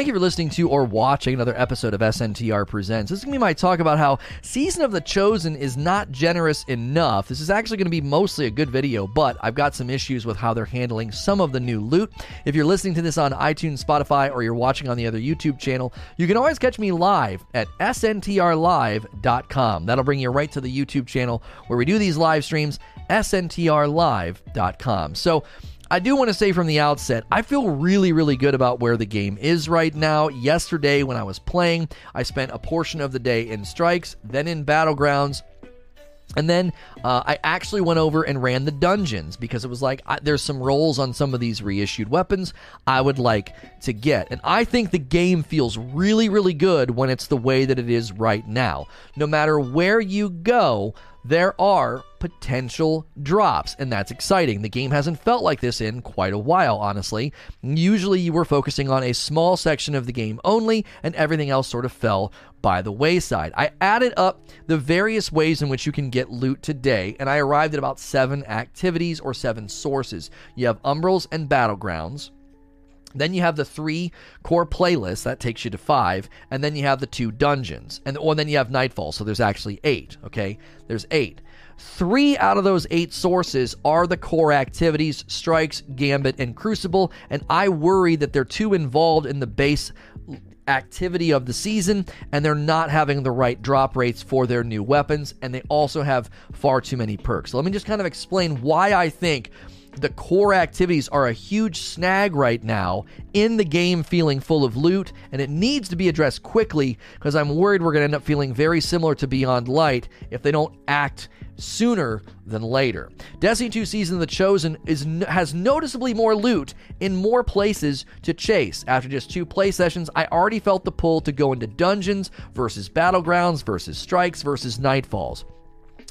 Thank you for listening to or watching another episode of SNTR Presents. This is going to be my talk about how Season of the Chosen is not generous enough. This is actually going to be mostly a good video, but I've got some issues with how they're handling some of the new loot. If you're listening to this on iTunes, Spotify, or you're watching on the other YouTube channel, you can always catch me live at sntrlive.com. That'll bring you right to the YouTube channel where we do these live streams, sntrlive.com. So, I do want to say from the outset, I feel really, really good about where the game is right now. Yesterday, when I was playing, I spent a portion of the day in strikes, then in battlegrounds, and then uh, I actually went over and ran the dungeons because it was like I, there's some rolls on some of these reissued weapons I would like to get. And I think the game feels really, really good when it's the way that it is right now. No matter where you go, there are potential drops, and that's exciting. The game hasn't felt like this in quite a while, honestly. Usually, you were focusing on a small section of the game only, and everything else sort of fell by the wayside. I added up the various ways in which you can get loot today, and I arrived at about seven activities or seven sources. You have Umbrals and Battlegrounds. Then you have the three core playlists that takes you to five, and then you have the two dungeons, and oh, or then you have Nightfall. So there's actually eight. Okay, there's eight. Three out of those eight sources are the core activities: Strikes, Gambit, and Crucible. And I worry that they're too involved in the base activity of the season, and they're not having the right drop rates for their new weapons, and they also have far too many perks. So let me just kind of explain why I think the core activities are a huge snag right now in the game feeling full of loot, and it needs to be addressed quickly because I'm worried we're going to end up feeling very similar to Beyond Light if they don't act sooner than later. Destiny 2 Season of the Chosen is has noticeably more loot in more places to chase. After just two play sessions, I already felt the pull to go into dungeons versus battlegrounds versus strikes versus nightfalls.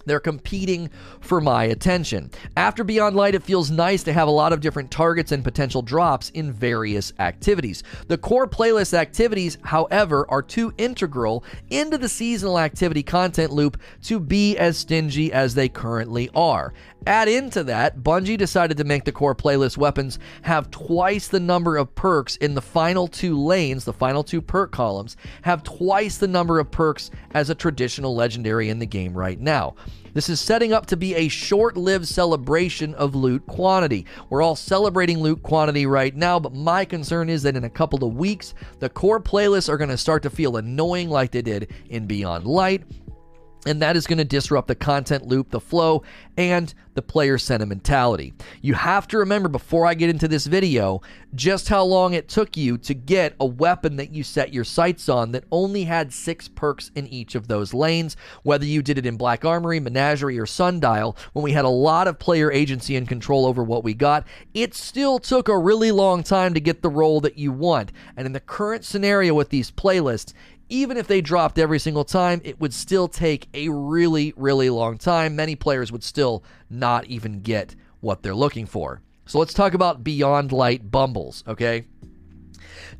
They're competing for my attention. After Beyond Light, it feels nice to have a lot of different targets and potential drops in various activities. The core playlist activities, however, are too integral into the seasonal activity content loop to be as stingy as they currently are. Add into that, Bungie decided to make the core playlist weapons have twice the number of perks in the final two lanes, the final two perk columns, have twice the number of perks as a traditional legendary in the game right now. This is setting up to be a short lived celebration of loot quantity. We're all celebrating loot quantity right now, but my concern is that in a couple of weeks, the core playlists are going to start to feel annoying like they did in Beyond Light and that is going to disrupt the content loop, the flow, and the player sentimentality. You have to remember before I get into this video just how long it took you to get a weapon that you set your sights on that only had six perks in each of those lanes, whether you did it in Black Armory, Menagerie, or Sundial, when we had a lot of player agency and control over what we got. It still took a really long time to get the roll that you want. And in the current scenario with these playlists, even if they dropped every single time, it would still take a really, really long time. Many players would still not even get what they're looking for. So let's talk about Beyond Light Bumbles, okay?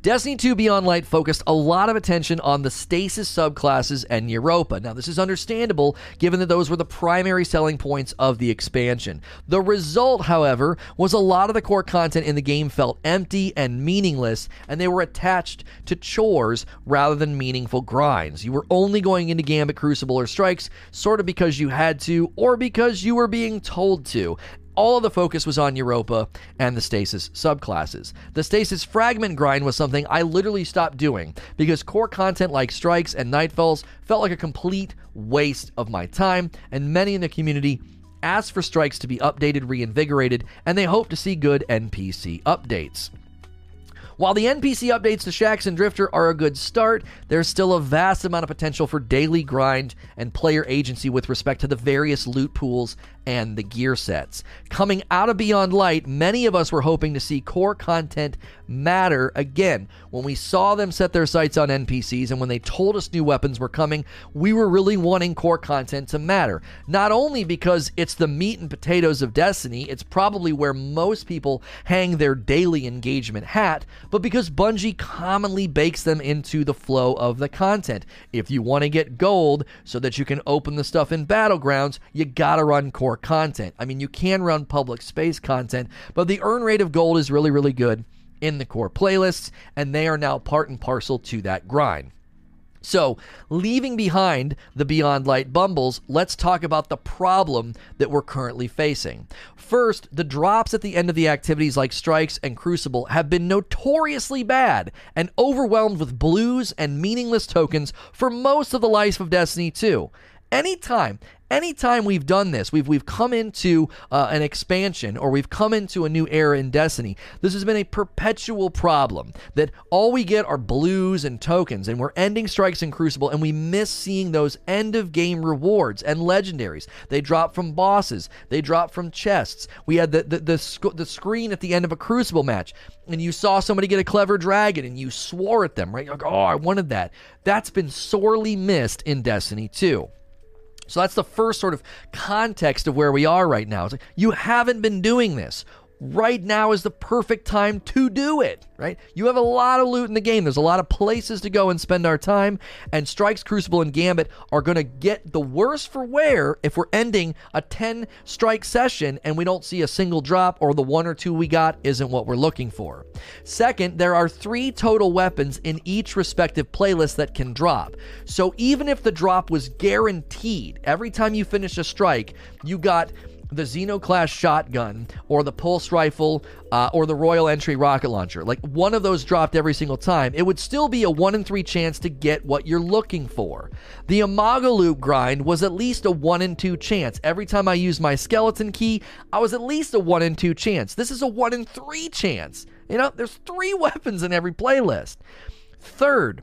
Destiny 2 Beyond Light focused a lot of attention on the stasis subclasses and Europa. Now, this is understandable given that those were the primary selling points of the expansion. The result, however, was a lot of the core content in the game felt empty and meaningless, and they were attached to chores rather than meaningful grinds. You were only going into Gambit, Crucible, or Strikes sort of because you had to or because you were being told to all of the focus was on Europa and the Stasis subclasses. The Stasis fragment grind was something I literally stopped doing because core content like Strikes and Nightfalls felt like a complete waste of my time, and many in the community asked for Strikes to be updated, reinvigorated, and they hope to see good NPC updates. While the NPC updates to Shaxx and Drifter are a good start, there's still a vast amount of potential for daily grind and player agency with respect to the various loot pools and the gear sets. Coming out of Beyond Light, many of us were hoping to see core content matter again. When we saw them set their sights on NPCs and when they told us new weapons were coming, we were really wanting core content to matter. Not only because it's the meat and potatoes of Destiny, it's probably where most people hang their daily engagement hat, but because Bungie commonly bakes them into the flow of the content. If you want to get gold so that you can open the stuff in Battlegrounds, you gotta run core content. I mean, you can run public space content, but the earn rate of gold is really, really good in the core playlists, and they are now part and parcel to that grind. So, leaving behind the Beyond Light bumbles, let's talk about the problem that we're currently facing. First, the drops at the end of the activities like Strikes and Crucible have been notoriously bad and overwhelmed with blues and meaningless tokens for most of the life of Destiny 2. Anytime anytime we've done this, we've we've come into uh, an expansion or we've come into a new era in Destiny. This has been a perpetual problem that all we get are blues and tokens, and we're ending strikes in Crucible, and we miss seeing those end of game rewards and legendaries. They drop from bosses, they drop from chests. We had the the the, sc- the screen at the end of a Crucible match, and you saw somebody get a clever dragon, and you swore at them, right? Like, oh, I wanted that. That's been sorely missed in Destiny 2. So that's the first sort of context of where we are right now. Like, you haven't been doing this right now is the perfect time to do it, right? You have a lot of loot in the game. There's a lot of places to go and spend our time, and Strikes, Crucible, and Gambit are going to get the worse for wear if we're ending a 10 strike session and we don't see a single drop or the one or two we got isn't what we're looking for. Second, there are three total weapons in each respective playlist that can drop. So even if the drop was guaranteed, every time you finish a strike, you got the Xenoclass shotgun or the pulse rifle uh, or the Royal Entry rocket launcher, like one of those dropped every single time, it would still be a 1 in 3 chance to get what you're looking for. The Imago loop grind was at least a 1 in 2 chance. Every time I used my skeleton key, I was at least a 1 in 2 chance. This is a 1 in 3 chance. You know, there's three weapons in every playlist. Third,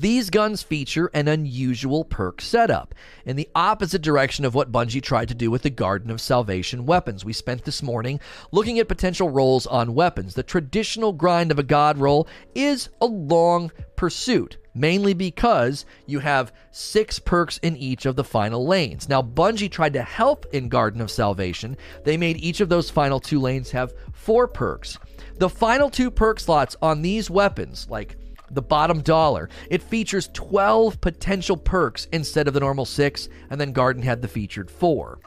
these guns feature an unusual perk setup, in the opposite direction of what Bungie tried to do with the Garden of Salvation weapons. We spent this morning looking at potential rolls on weapons. The traditional grind of a god roll is a long pursuit, mainly because you have six perks in each of the final lanes. Now, Bungie tried to help in Garden of Salvation. They made each of those final two lanes have four perks. The final two perk slots on these weapons, like the bottom dollar. It features 12 potential perks instead of the normal six, and then Garden had the featured four.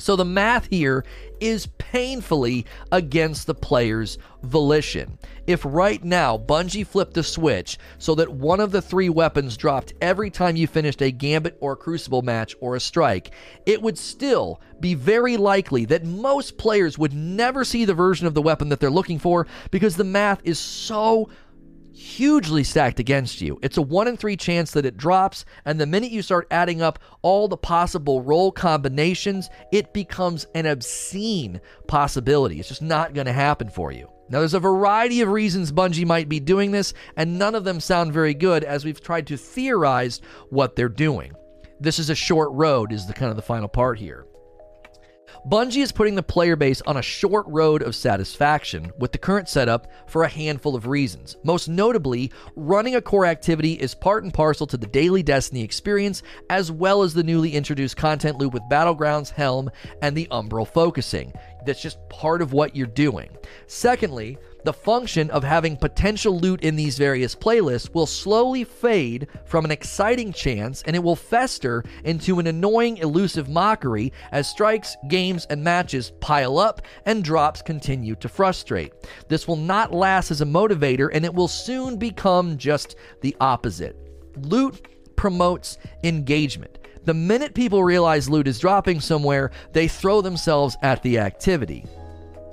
So the math here is painfully against the player's volition. If right now Bungie flipped the switch so that one of the three weapons dropped every time you finished a Gambit or Crucible match or a strike, it would still be very likely that most players would never see the version of the weapon that they're looking for because the math is so hugely stacked against you. It's a 1 in 3 chance that it drops, and the minute you start adding up all the possible roll combinations, it becomes an obscene possibility. It's just not going to happen for you. Now, there's a variety of reasons Bungie might be doing this, and none of them sound very good as we've tried to theorize what they're doing. This is a short road, is the kind of the final part here. Bungie is putting the player base on a short road of satisfaction with the current setup for a handful of reasons. Most notably, running a core activity is part and parcel to the daily Destiny experience, as well as the newly introduced content loop with Battlegrounds, Helm, and the Umbral focusing. That's just part of what you're doing. Secondly, the function of having potential loot in these various playlists will slowly fade from an exciting chance and it will fester into an annoying, elusive mockery as strikes, games, and matches pile up and drops continue to frustrate. This will not last as a motivator and it will soon become just the opposite. Loot promotes engagement. The minute people realize loot is dropping somewhere, they throw themselves at the activity.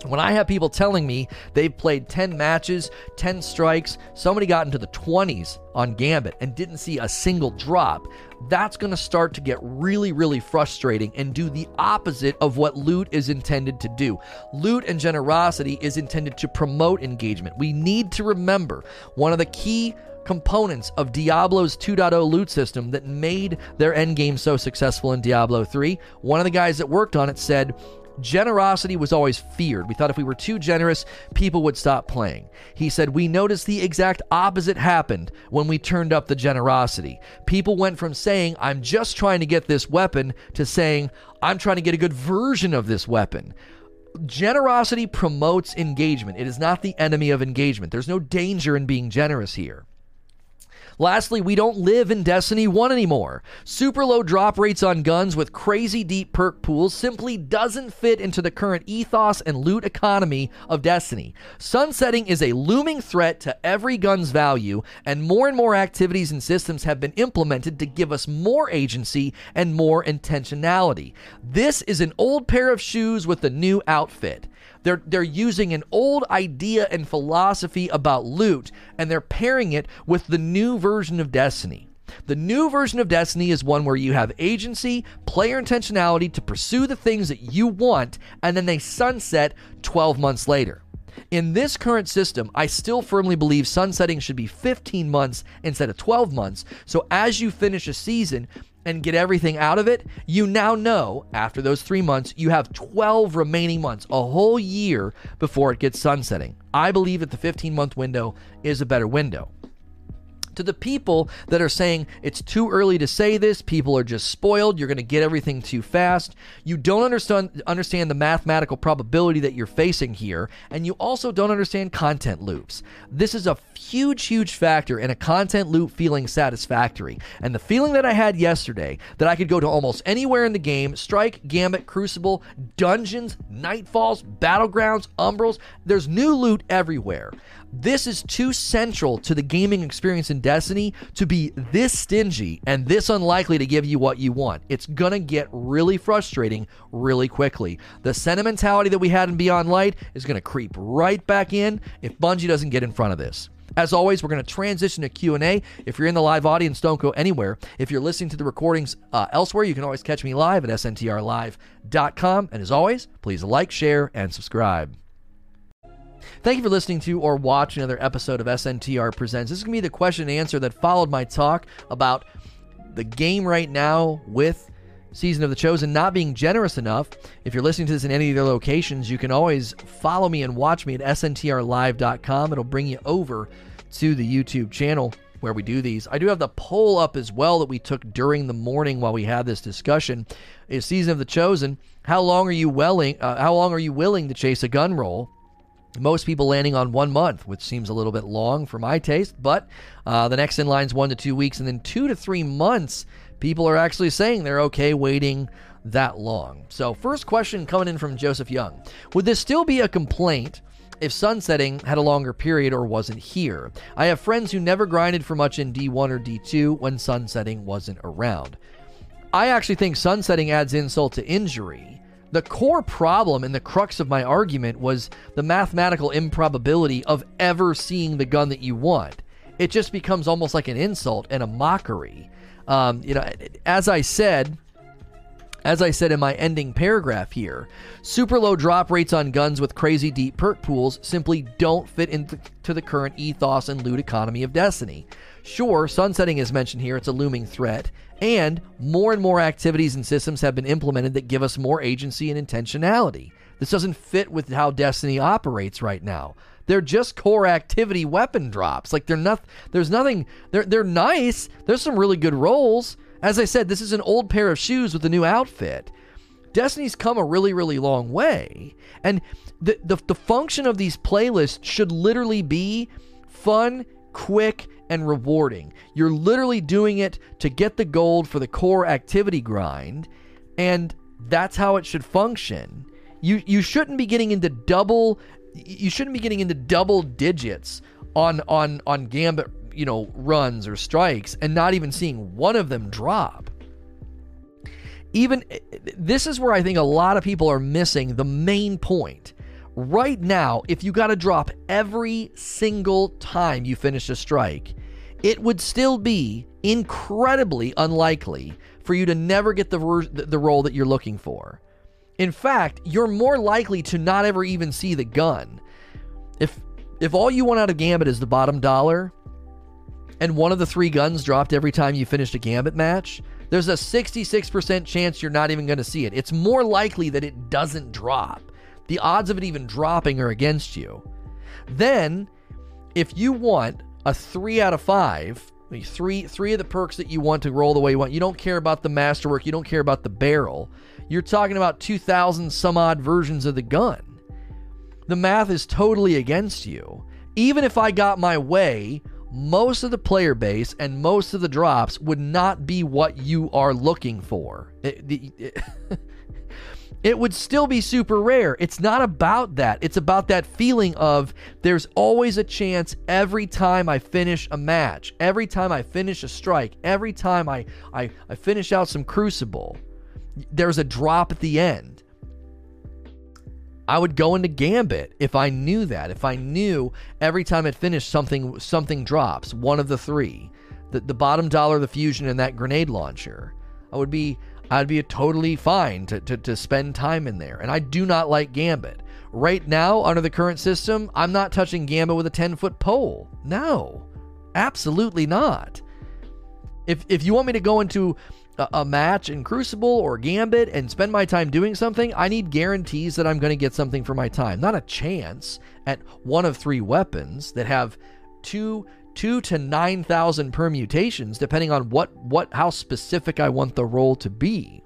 When I have people telling me they've played 10 matches, 10 strikes, somebody got into the 20s on Gambit and didn't see a single drop, that's going to start to get really, really frustrating and do the opposite of what loot is intended to do. Loot and generosity is intended to promote engagement. We need to remember one of the key components of Diablo's 2.0 loot system that made their endgame so successful in Diablo 3. One of the guys that worked on it said, Generosity was always feared. We thought if we were too generous, people would stop playing. He said, We noticed the exact opposite happened when we turned up the generosity. People went from saying, I'm just trying to get this weapon, to saying, I'm trying to get a good version of this weapon. Generosity promotes engagement, it is not the enemy of engagement. There's no danger in being generous here. Lastly, we don't live in Destiny 1 anymore. Super low drop rates on guns with crazy deep perk pools simply doesn't fit into the current ethos and loot economy of Destiny. Sunsetting is a looming threat to every gun's value, and more and more activities and systems have been implemented to give us more agency and more intentionality. This is an old pair of shoes with a new outfit. They're they're using an old idea and philosophy about loot and they're pairing it with the new version of Destiny. The new version of Destiny is one where you have agency, player intentionality to pursue the things that you want, and then they sunset 12 months later. In this current system, I still firmly believe sunsetting should be 15 months instead of 12 months. So as you finish a season, and get everything out of it, you now know after those three months, you have 12 remaining months, a whole year before it gets sunsetting. I believe that the 15 month window is a better window to the people that are saying it's too early to say this, people are just spoiled, you're going to get everything too fast. You don't understand understand the mathematical probability that you're facing here, and you also don't understand content loops. This is a huge huge factor in a content loop feeling satisfactory. And the feeling that I had yesterday that I could go to almost anywhere in the game, Strike, Gambit, Crucible, Dungeons, Nightfalls, Battlegrounds, Umbrals, there's new loot everywhere. This is too central to the gaming experience in Destiny to be this stingy and this unlikely to give you what you want. It's going to get really frustrating really quickly. The sentimentality that we had in Beyond Light is going to creep right back in if Bungie doesn't get in front of this. As always, we're going to transition to Q&A. If you're in the live audience, don't go anywhere. If you're listening to the recordings uh, elsewhere, you can always catch me live at sntrlive.com. And as always, please like, share, and subscribe. Thank you for listening to or watching another episode of SNTR Presents. This is going to be the question and answer that followed my talk about the game right now with Season of the Chosen not being generous enough. If you're listening to this in any of their locations, you can always follow me and watch me at sntrlive.com. It'll bring you over to the YouTube channel where we do these. I do have the poll up as well that we took during the morning while we had this discussion. Is Season of the Chosen? How long are you willing? Uh, how long are you willing to chase a gun roll? Most people landing on one month, which seems a little bit long for my taste, but uh, the next in line is one to two weeks, and then two to three months. People are actually saying they're okay waiting that long. So, first question coming in from Joseph Young Would this still be a complaint if sunsetting had a longer period or wasn't here? I have friends who never grinded for much in D1 or D2 when sunsetting wasn't around. I actually think sunsetting adds insult to injury the core problem and the crux of my argument was the mathematical improbability of ever seeing the gun that you want. It just becomes almost like an insult and a mockery. Um, you know, as I said, as I said in my ending paragraph here, super low drop rates on guns with crazy deep perk pools simply don't fit into the current ethos and loot economy of Destiny. Sure, sunsetting is mentioned here, it's a looming threat, and more and more activities and systems have been implemented that give us more agency and intentionality. This doesn't fit with how Destiny operates right now. They're just core activity weapon drops. Like they're not there's nothing they're they're nice. There's some really good rolls. As I said, this is an old pair of shoes with a new outfit. Destiny's come a really, really long way. And the, the, the function of these playlists should literally be fun, quick, and rewarding. You're literally doing it to get the gold for the core activity grind, and that's how it should function. You you shouldn't be getting into double you shouldn't be getting into double digits on on on gambit, you know, runs or strikes and not even seeing one of them drop. Even this is where I think a lot of people are missing the main point right now, if you got to drop every single time you finish a strike, it would still be incredibly unlikely for you to never get the, the roll that you're looking for. In fact, you're more likely to not ever even see the gun. If if all you want out of Gambit is the bottom dollar, and one of the three guns dropped every time you finished a Gambit match, there's a 66% chance you're not even going to see it. It's more likely that it doesn't drop. The odds of it even dropping are against you. Then, if you want a three out of five, three three of the perks that you want to roll the way you want, you don't care about the masterwork, you don't care about the barrel. You're talking about 2,000 some odd versions of the gun. The math is totally against you. Even if I got my way most of the player base and most of the drops would not be what you are looking for. It, it, would still be super rare. It's not about that. It's about that feeling of there's always a chance every time I finish a match, every time I finish a strike, every time I, I, I finish out some crucible, there's a drop at the end. I would go into Gambit if I knew that. If I knew every time it finished something something drops, one of the three. The, the bottom dollar, the fusion, and that grenade launcher. I would be I'd be totally fine to, to, to spend time in there. And I do not like Gambit. Right now, under the current system, I'm not touching Gambit with a 10 foot pole. No. Absolutely not. If if you want me to go into a, a match in Crucible or Gambit and spend my time doing something, I need guarantees that I'm going to get something for my time. Not a chance at one of three weapons that have two two to nine thousand permutations, depending on what what how specific I want the roll to be.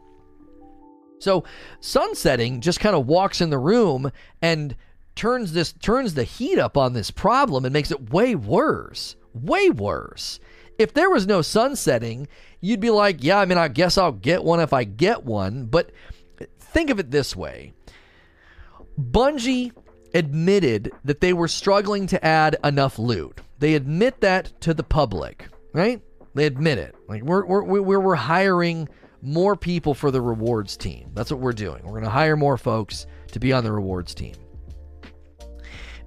So sunsetting just kind of walks in the room and turns this turns the heat up on this problem and makes it way worse. Way worse. If there was no sunsetting, you'd be like, yeah, I mean, I guess I'll get one if I get one. But think of it this way Bungie admitted that they were struggling to add enough loot. They admit that to the public, right? They admit it. Like we're we're we're, we're hiring more people for the rewards team. That's what we're doing. We're going to hire more folks to be on the rewards team.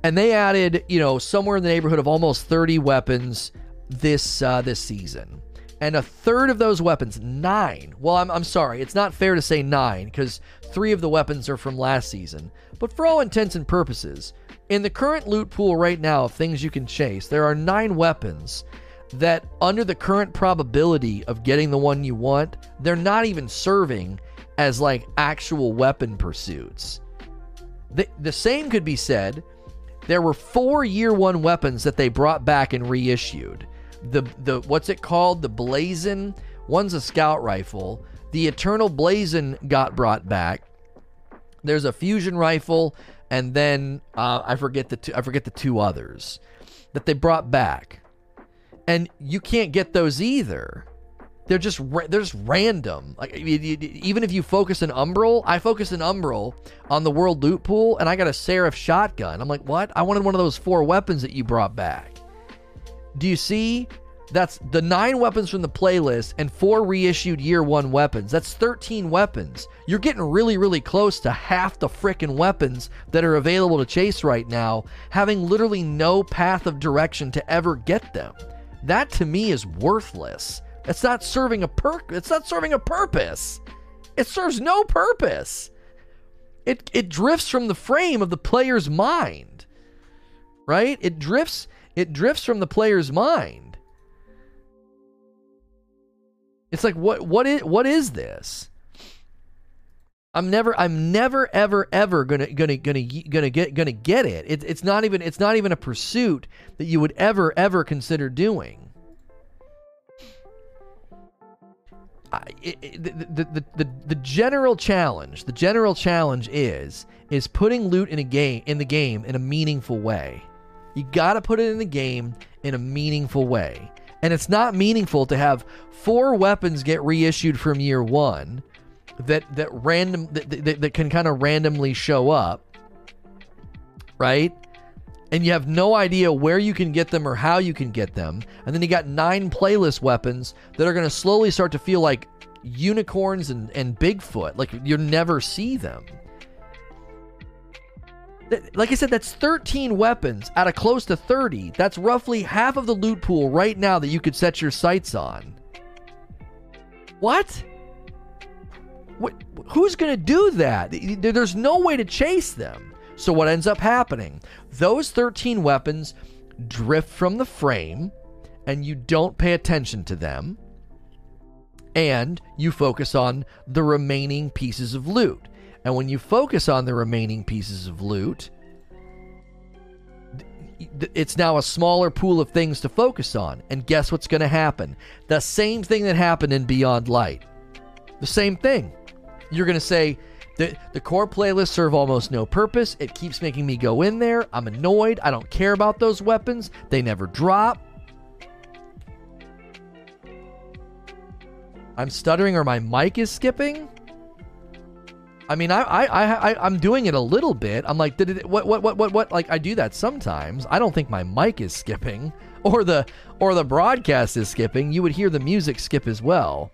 And they added, you know, somewhere in the neighborhood of almost 30 weapons this uh, this season and a third of those weapons, nine. Well, I'm, I'm sorry, it's not fair to say nine because three of the weapons are from last season. But for all intents and purposes, in the current loot pool right now of things you can chase, there are nine weapons that, under the current probability of getting the one you want, they're not even serving as like actual weapon pursuits. The, the same could be said. There were four year one weapons that they brought back and reissued the the what's it called? The Blazon. One's a scout rifle. The Eternal Blazon got brought back. There's a fusion rifle, and then uh, I forget the two, I forget the two others that they brought back, and you can't get those either. They're just they're just random. Like even if you focus an Umbral, I focus an Umbral on the World Loot Pool, and I got a serif shotgun. I'm like, what? I wanted one of those four weapons that you brought back. Do you see? That's the nine weapons from the playlist and four reissued year one weapons. That's 13 weapons. You're getting really, really close to half the frickin' weapons that are available to chase right now, having literally no path of direction to ever get them. That to me is worthless. It's not serving a per it's not serving a purpose. It serves no purpose. It it drifts from the frame of the player's mind. Right? It drifts it drifts from the player's mind. It's like what what is what is this? I'm never I'm never ever ever gonna gonna gonna gonna get gonna get it. it. It's not even it's not even a pursuit that you would ever ever consider doing. I, it, the, the, the, the general challenge the general challenge is is putting loot in a game in the game in a meaningful way. You got to put it in the game in a meaningful way. And it's not meaningful to have four weapons get reissued from year one that that random that, that, that can kind of randomly show up, right? And you have no idea where you can get them or how you can get them. And then you got nine playlist weapons that are going to slowly start to feel like unicorns and, and Bigfoot. Like you never see them like I said, that's 13 weapons out of close to 30. That's roughly half of the loot pool right now that you could set your sights on. What? What? Who's going to do that? There's no way to chase them. So, what ends up happening? Those 13 weapons drift from the frame, and you don't pay attention to them, and you focus on the remaining pieces of loot. And when you focus on the remaining pieces of loot, it's now a smaller pool of things to focus on. And guess what's going to happen? The same thing that happened in Beyond Light. The same thing. You're going to say, the, the core playlists serve almost no purpose. It keeps making me go in there. I'm annoyed. I don't care about those weapons. They never drop. I'm stuttering or my mic is skipping. I mean, I, I, I, I am doing it a little bit. I'm like, did it? What, what, what, what, what? Like, I do that sometimes. I don't think my mic is skipping, or the, or the broadcast is skipping. You would hear the music skip as well.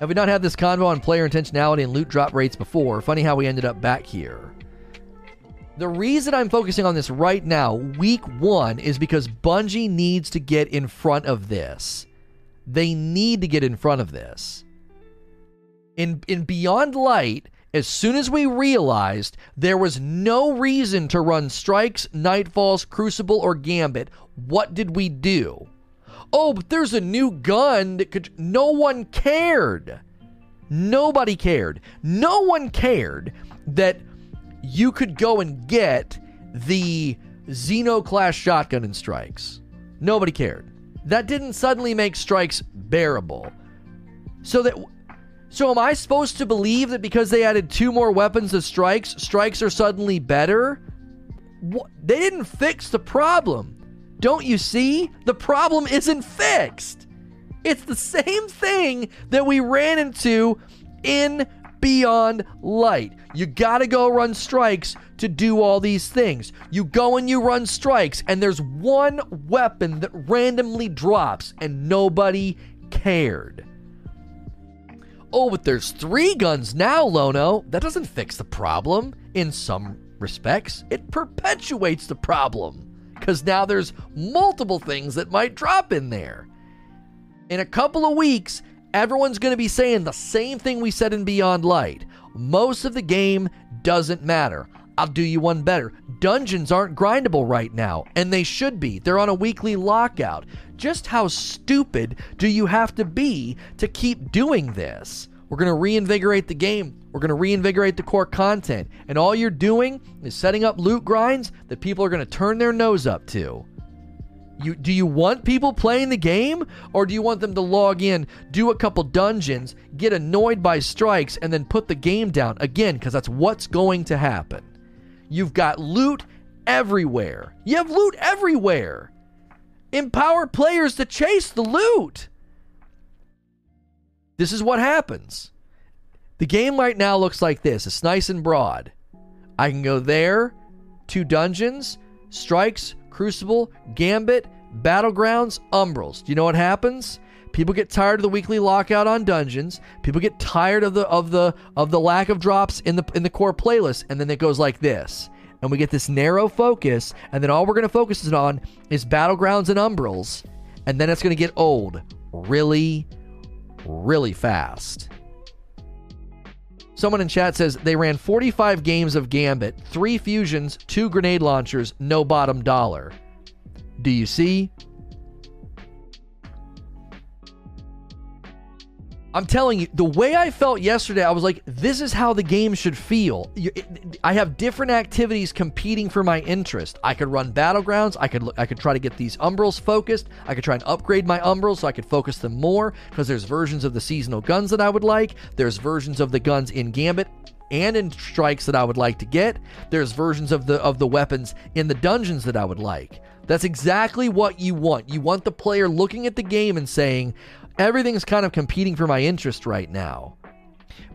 Have we not had this convo on player intentionality and loot drop rates before? Funny how we ended up back here. The reason I'm focusing on this right now, week one, is because Bungie needs to get in front of this. They need to get in front of this. In, in Beyond Light, as soon as we realized there was no reason to run Strikes, Nightfalls, Crucible, or Gambit, what did we do? Oh, but there's a new gun that could. No one cared. Nobody cared. No one cared that you could go and get the Xeno class shotgun in Strikes. Nobody cared. That didn't suddenly make Strikes bearable. So that so am I supposed to believe that because they added two more weapons to Strikes, Strikes are suddenly better? What? They didn't fix the problem. Don't you see? The problem isn't fixed. It's the same thing that we ran into in Beyond Light. You gotta go run strikes to do all these things. You go and you run strikes, and there's one weapon that randomly drops, and nobody cared. Oh, but there's three guns now, Lono. That doesn't fix the problem. In some respects, it perpetuates the problem because now there's multiple things that might drop in there. In a couple of weeks, everyone's going to be saying the same thing we said in Beyond Light. Most of the game doesn't matter. I'll do you one better. Dungeons aren't grindable right now, and they should be. They're on a weekly lockout. Just how stupid do you have to be to keep doing this? We're going to reinvigorate the game. We're going to reinvigorate the core content. And all you're doing is setting up loot grinds that people are going to turn their nose up to. You, do you want people playing the game or do you want them to log in, do a couple dungeons, get annoyed by strikes, and then put the game down again? Because that's what's going to happen. You've got loot everywhere. You have loot everywhere. Empower players to chase the loot. This is what happens. The game right now looks like this. It's nice and broad. I can go there, two dungeons, strikes, crucible, gambit, battlegrounds, umbrals. Do you know what happens? People get tired of the weekly lockout on dungeons. People get tired of the of the of the lack of drops in the in the core playlist, and then it goes like this. And we get this narrow focus, and then all we're gonna focus on is battlegrounds and umbrals, and then it's gonna get old really, really fast. Someone in chat says they ran 45 games of Gambit, three fusions, two grenade launchers, no bottom dollar. Do you see? I'm telling you, the way I felt yesterday, I was like, this is how the game should feel. I have different activities competing for my interest. I could run battlegrounds. I could I could try to get these umbrals focused. I could try and upgrade my umbrals so I could focus them more because there's versions of the seasonal guns that I would like. There's versions of the guns in Gambit and in strikes that I would like to get. There's versions of the of the weapons in the dungeons that I would like. That's exactly what you want. You want the player looking at the game and saying, everything's kind of competing for my interest right now.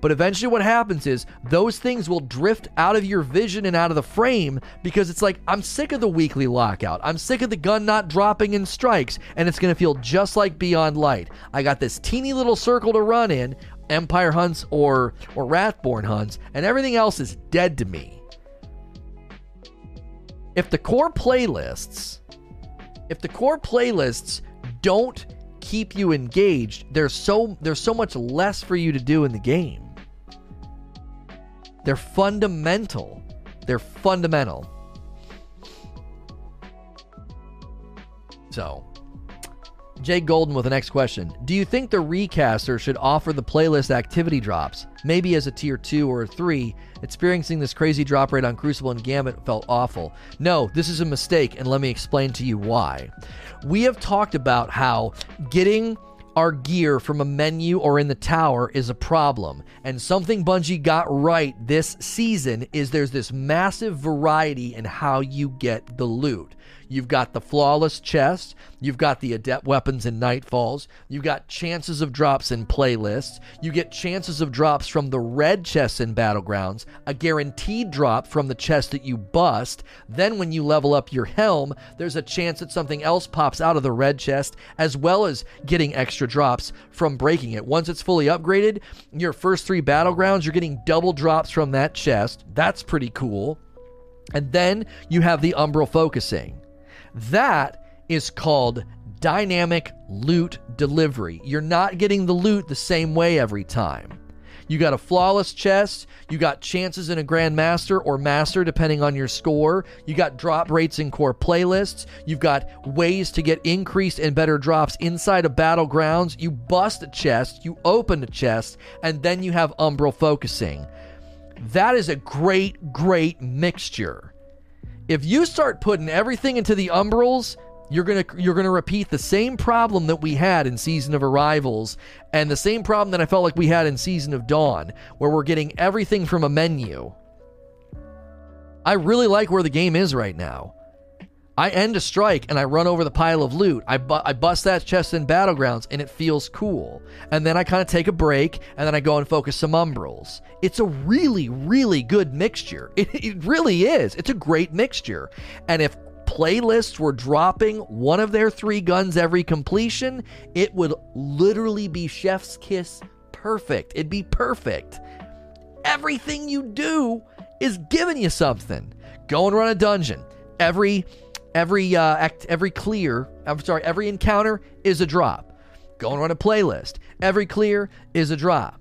But eventually, what happens is those things will drift out of your vision and out of the frame because it's like, I'm sick of the weekly lockout. I'm sick of the gun not dropping in strikes, and it's going to feel just like Beyond Light. I got this teeny little circle to run in, Empire hunts or, or Wrathborn hunts, and everything else is dead to me. If the core playlists, if the core playlists don't keep you engaged, there's so there's so much less for you to do in the game. They're fundamental. They're fundamental. So, Jay Golden with the next question. Do you think the recaster should offer the playlist activity drops, maybe as a tier 2 or a 3? Experiencing this crazy drop rate on Crucible and Gambit felt awful. No, this is a mistake, and let me explain to you why. We have talked about how getting our gear from a menu or in the tower is a problem. And something Bungie got right this season is there's this massive variety in how you get the loot. You've got the flawless chest. You've got the adept weapons in Nightfalls. You've got chances of drops in playlists. You get chances of drops from the red chests in Battlegrounds, a guaranteed drop from the chest that you bust. Then, when you level up your helm, there's a chance that something else pops out of the red chest, as well as getting extra drops from breaking it. Once it's fully upgraded, your first three Battlegrounds, you're getting double drops from that chest. That's pretty cool. And then you have the umbral focusing. That is called dynamic loot delivery. You're not getting the loot the same way every time. You got a flawless chest. You got chances in a Grandmaster or Master, depending on your score. You got drop rates in core playlists. You've got ways to get increased and better drops inside of Battlegrounds. You bust a chest, you open a chest, and then you have Umbral focusing. That is a great, great mixture. If you start putting everything into the umbrals, you're gonna you're gonna repeat the same problem that we had in Season of Arrivals, and the same problem that I felt like we had in Season of Dawn, where we're getting everything from a menu. I really like where the game is right now. I end a strike and I run over the pile of loot. I, bu- I bust that chest in Battlegrounds and it feels cool. And then I kind of take a break and then I go and focus some umbrals. It's a really, really good mixture. It, it really is. It's a great mixture. And if playlists were dropping one of their three guns every completion, it would literally be chef's kiss perfect. It'd be perfect. Everything you do is giving you something. Go and run a dungeon. Every Every uh, act, every clear, I'm sorry, every encounter is a drop. Go and run a playlist. Every clear is a drop.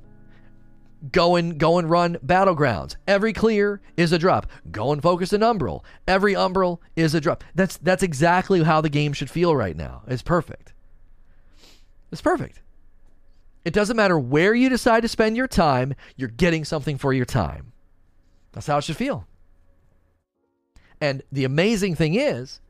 Go and go and run battlegrounds. Every clear is a drop. Go and focus an umbral. Every umbral is a drop. That's that's exactly how the game should feel right now. It's perfect. It's perfect. It doesn't matter where you decide to spend your time, you're getting something for your time. That's how it should feel. And the amazing thing is,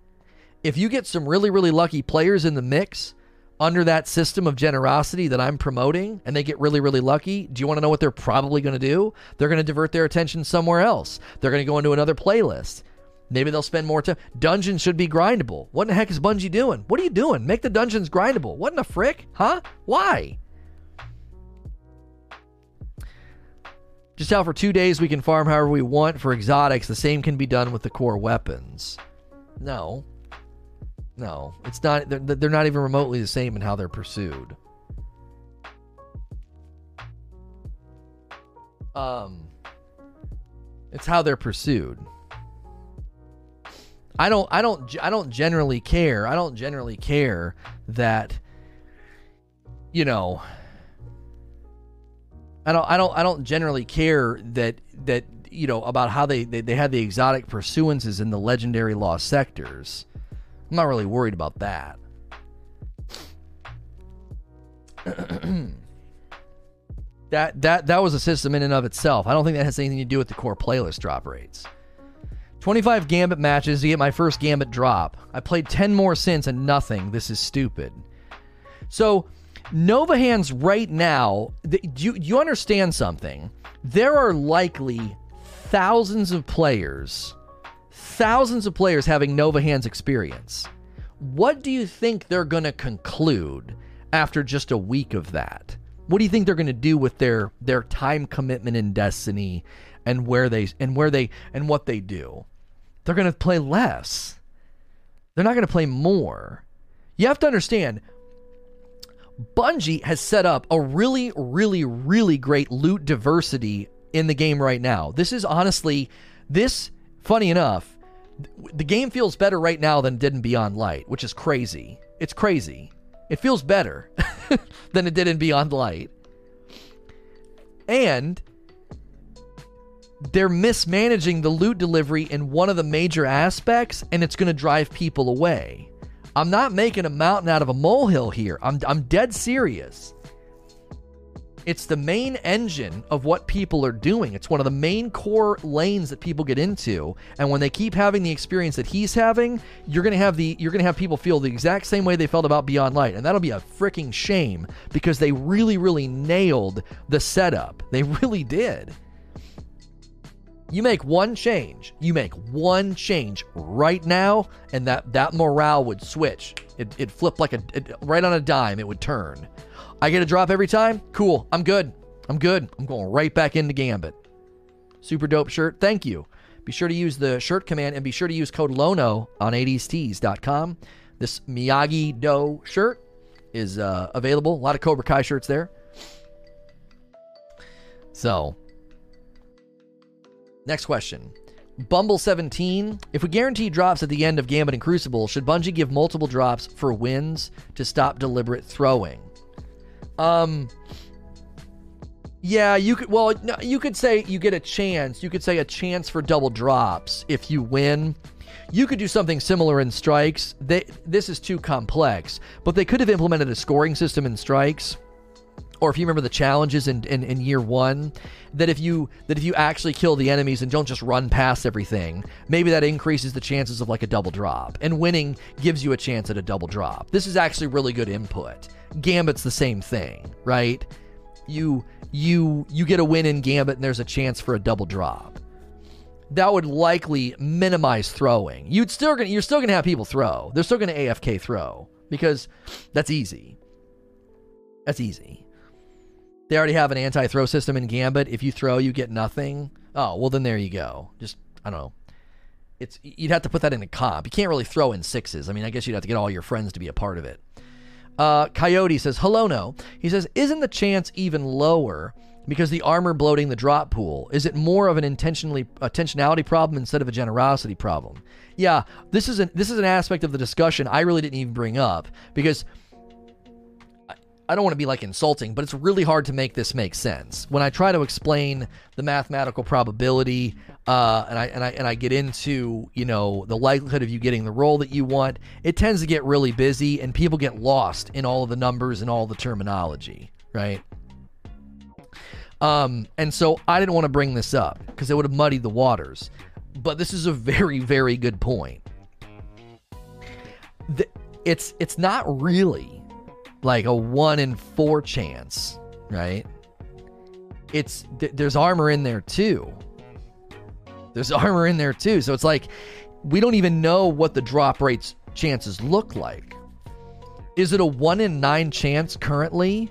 if you get some really, really lucky players in the mix under that system of generosity that I'm promoting and they get really, really lucky, do you want to know what they're probably going to do? They're going to divert their attention somewhere else. They're going to go into another playlist. Maybe they'll spend more time. Dungeons should be grindable. What in the heck is Bungie doing? What are you doing? Make the dungeons grindable. What in the frick? Huh? Why? Just how for two days we can farm however we want for exotics, the same can be done with the core weapons. No. No. It's not, they're, they're not even remotely the same in how they're pursued. Um, it's how they're pursued. I don't I don't I don't generally care. I don't generally care that you know I don't I don't I don't generally care that that you know about how they they, they had the exotic pursuances in the legendary lost sectors. I'm not really worried about that. that that that was a system in and of itself. I don't think that has anything to do with the core playlist drop rates. 25 Gambit matches to get my first Gambit drop. I played 10 more since and nothing. This is stupid. So Nova Hands right now, do you, you understand something? There are likely thousands of players, thousands of players having Nova Hands experience. What do you think they're going to conclude after just a week of that? What do you think they're going to do with their their time commitment in Destiny and where they and where they and what they do? They're going to play less. They're not going to play more. You have to understand, Bungie has set up a really, really, really great loot diversity in the game right now. This is honestly, this, funny enough, the game feels better right now than it did in Beyond Light, which is crazy. It's crazy. It feels better than it did in Beyond Light. And they're mismanaging the loot delivery in one of the major aspects, and it's going to drive people away. I'm not making a mountain out of a molehill here. I'm, I'm dead serious. It's the main engine of what people are doing. It's one of the main core lanes that people get into. And when they keep having the experience that he's having, you're gonna have the you're gonna have people feel the exact same way they felt about Beyond Light. And that'll be a freaking shame because they really, really nailed the setup. They really did. You make one change. You make one change right now, and that that morale would switch. It it flip like a it, right on a dime. It would turn. I get a drop every time. Cool. I'm good. I'm good. I'm going right back into Gambit. Super dope shirt. Thank you. Be sure to use the shirt command and be sure to use code LONO on 80stees.com. This Miyagi Do shirt is uh, available. A lot of Cobra Kai shirts there. So, next question. Bumble 17. If we guarantee drops at the end of Gambit and Crucible, should Bungie give multiple drops for wins to stop deliberate throwing? Um, yeah, you could. Well, you could say you get a chance. You could say a chance for double drops if you win. You could do something similar in strikes. They, this is too complex, but they could have implemented a scoring system in strikes. Or if you remember the challenges in, in, in year one, that if you that if you actually kill the enemies and don't just run past everything, maybe that increases the chances of like a double drop. And winning gives you a chance at a double drop. This is actually really good input. Gambit's the same thing, right? You you you get a win in Gambit and there's a chance for a double drop. That would likely minimize throwing. You'd still gonna you're still gonna have people throw. They're still gonna AFK throw because that's easy. That's easy. They already have an anti-throw system in Gambit. If you throw, you get nothing. Oh well, then there you go. Just I don't know. It's you'd have to put that in a comp. You can't really throw in sixes. I mean, I guess you'd have to get all your friends to be a part of it. Uh, Coyote says, hello, no. He says, isn't the chance even lower because the armor bloating the drop pool? Is it more of an intentionally intentionality problem instead of a generosity problem? Yeah, this is an this is an aspect of the discussion I really didn't even bring up because I don't want to be like insulting, but it's really hard to make this make sense. When I try to explain the mathematical probability, uh, and I and I and I get into you know the likelihood of you getting the roll that you want, it tends to get really busy, and people get lost in all of the numbers and all the terminology, right? Um, and so I didn't want to bring this up because it would have muddied the waters. But this is a very, very good point. The, it's it's not really like a one in four chance, right? It's th- there's armor in there too. There's armor in there too. So it's like we don't even know what the drop rates chances look like. Is it a one in nine chance currently?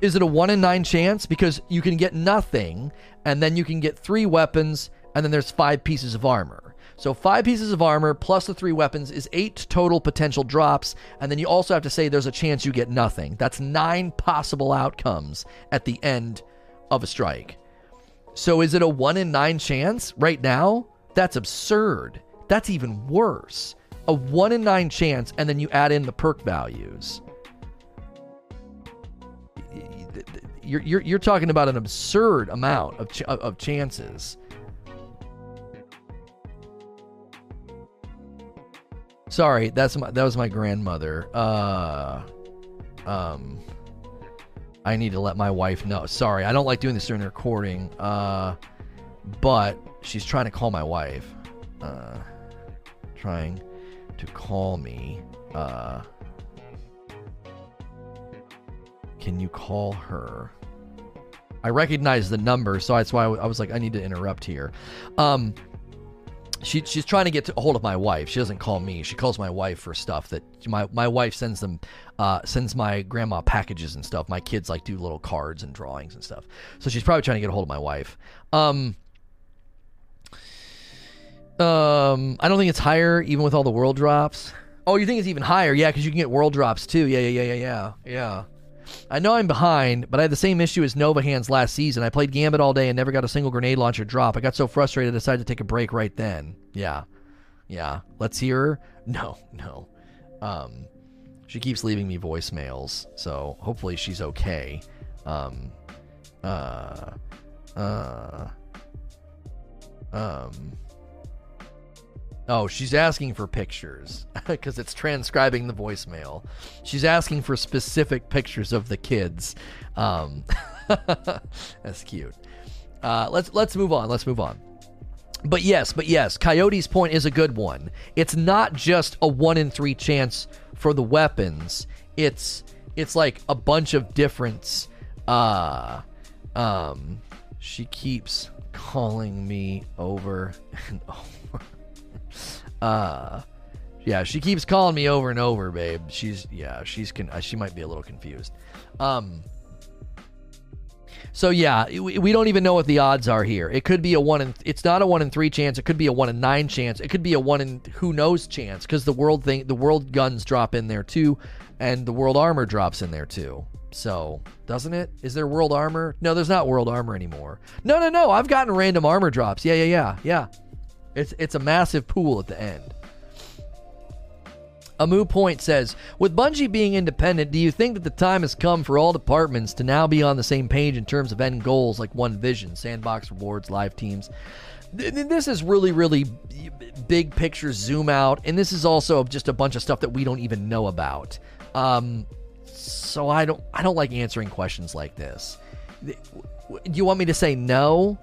Is it a one in nine chance? Because you can get nothing, and then you can get three weapons, and then there's five pieces of armor. So five pieces of armor plus the three weapons is eight total potential drops, and then you also have to say there's a chance you get nothing. That's nine possible outcomes at the end of a strike. So is it a one in nine chance right now? That's absurd. That's even worse. A one in nine chance, and then you add in the perk values. You're, you're, you're talking about an absurd amount of, ch- of chances. Sorry, that's my that was my grandmother. Uh um I need to let my wife know. Sorry, I don't like doing this during the recording. Uh but she's trying to call my wife. Uh trying to call me. Uh Can you call her? I recognize the number, so that's why I was like I need to interrupt here. Um she, she's trying to get a hold of my wife. She doesn't call me. She calls my wife for stuff that my my wife sends them uh, sends my grandma packages and stuff. My kids like do little cards and drawings and stuff. So she's probably trying to get a hold of my wife. Um, um, I don't think it's higher even with all the world drops. Oh, you think it's even higher? Yeah, because you can get world drops too. Yeah, yeah, yeah, yeah, yeah, yeah. I know I'm behind, but I had the same issue as Nova Hands last season. I played Gambit all day and never got a single grenade launcher drop. I got so frustrated I decided to take a break right then. Yeah. Yeah. Let's hear her. No, no. Um, she keeps leaving me voicemails, so hopefully she's okay. Um, uh, uh, um, Oh, she's asking for pictures because it's transcribing the voicemail. She's asking for specific pictures of the kids. Um, that's cute. Uh, let's let's move on. Let's move on. But yes, but yes, Coyote's point is a good one. It's not just a one in three chance for the weapons. It's it's like a bunch of different. Uh, um, she keeps calling me over and over. Uh, yeah, she keeps calling me over and over, babe. She's yeah, she's con- she might be a little confused. Um. So yeah, we, we don't even know what the odds are here. It could be a one in. It's not a one in three chance. It could be a one in nine chance. It could be a one in who knows chance because the world thing, the world guns drop in there too, and the world armor drops in there too. So doesn't it? Is there world armor? No, there's not world armor anymore. No, no, no. I've gotten random armor drops. Yeah, yeah, yeah, yeah. It's it's a massive pool at the end. Amu Point says, with Bungie being independent, do you think that the time has come for all departments to now be on the same page in terms of end goals like One Vision, sandbox rewards, live teams? This is really, really big picture zoom out, and this is also just a bunch of stuff that we don't even know about. Um, so I don't, I don't like answering questions like this. Do you want me to say no?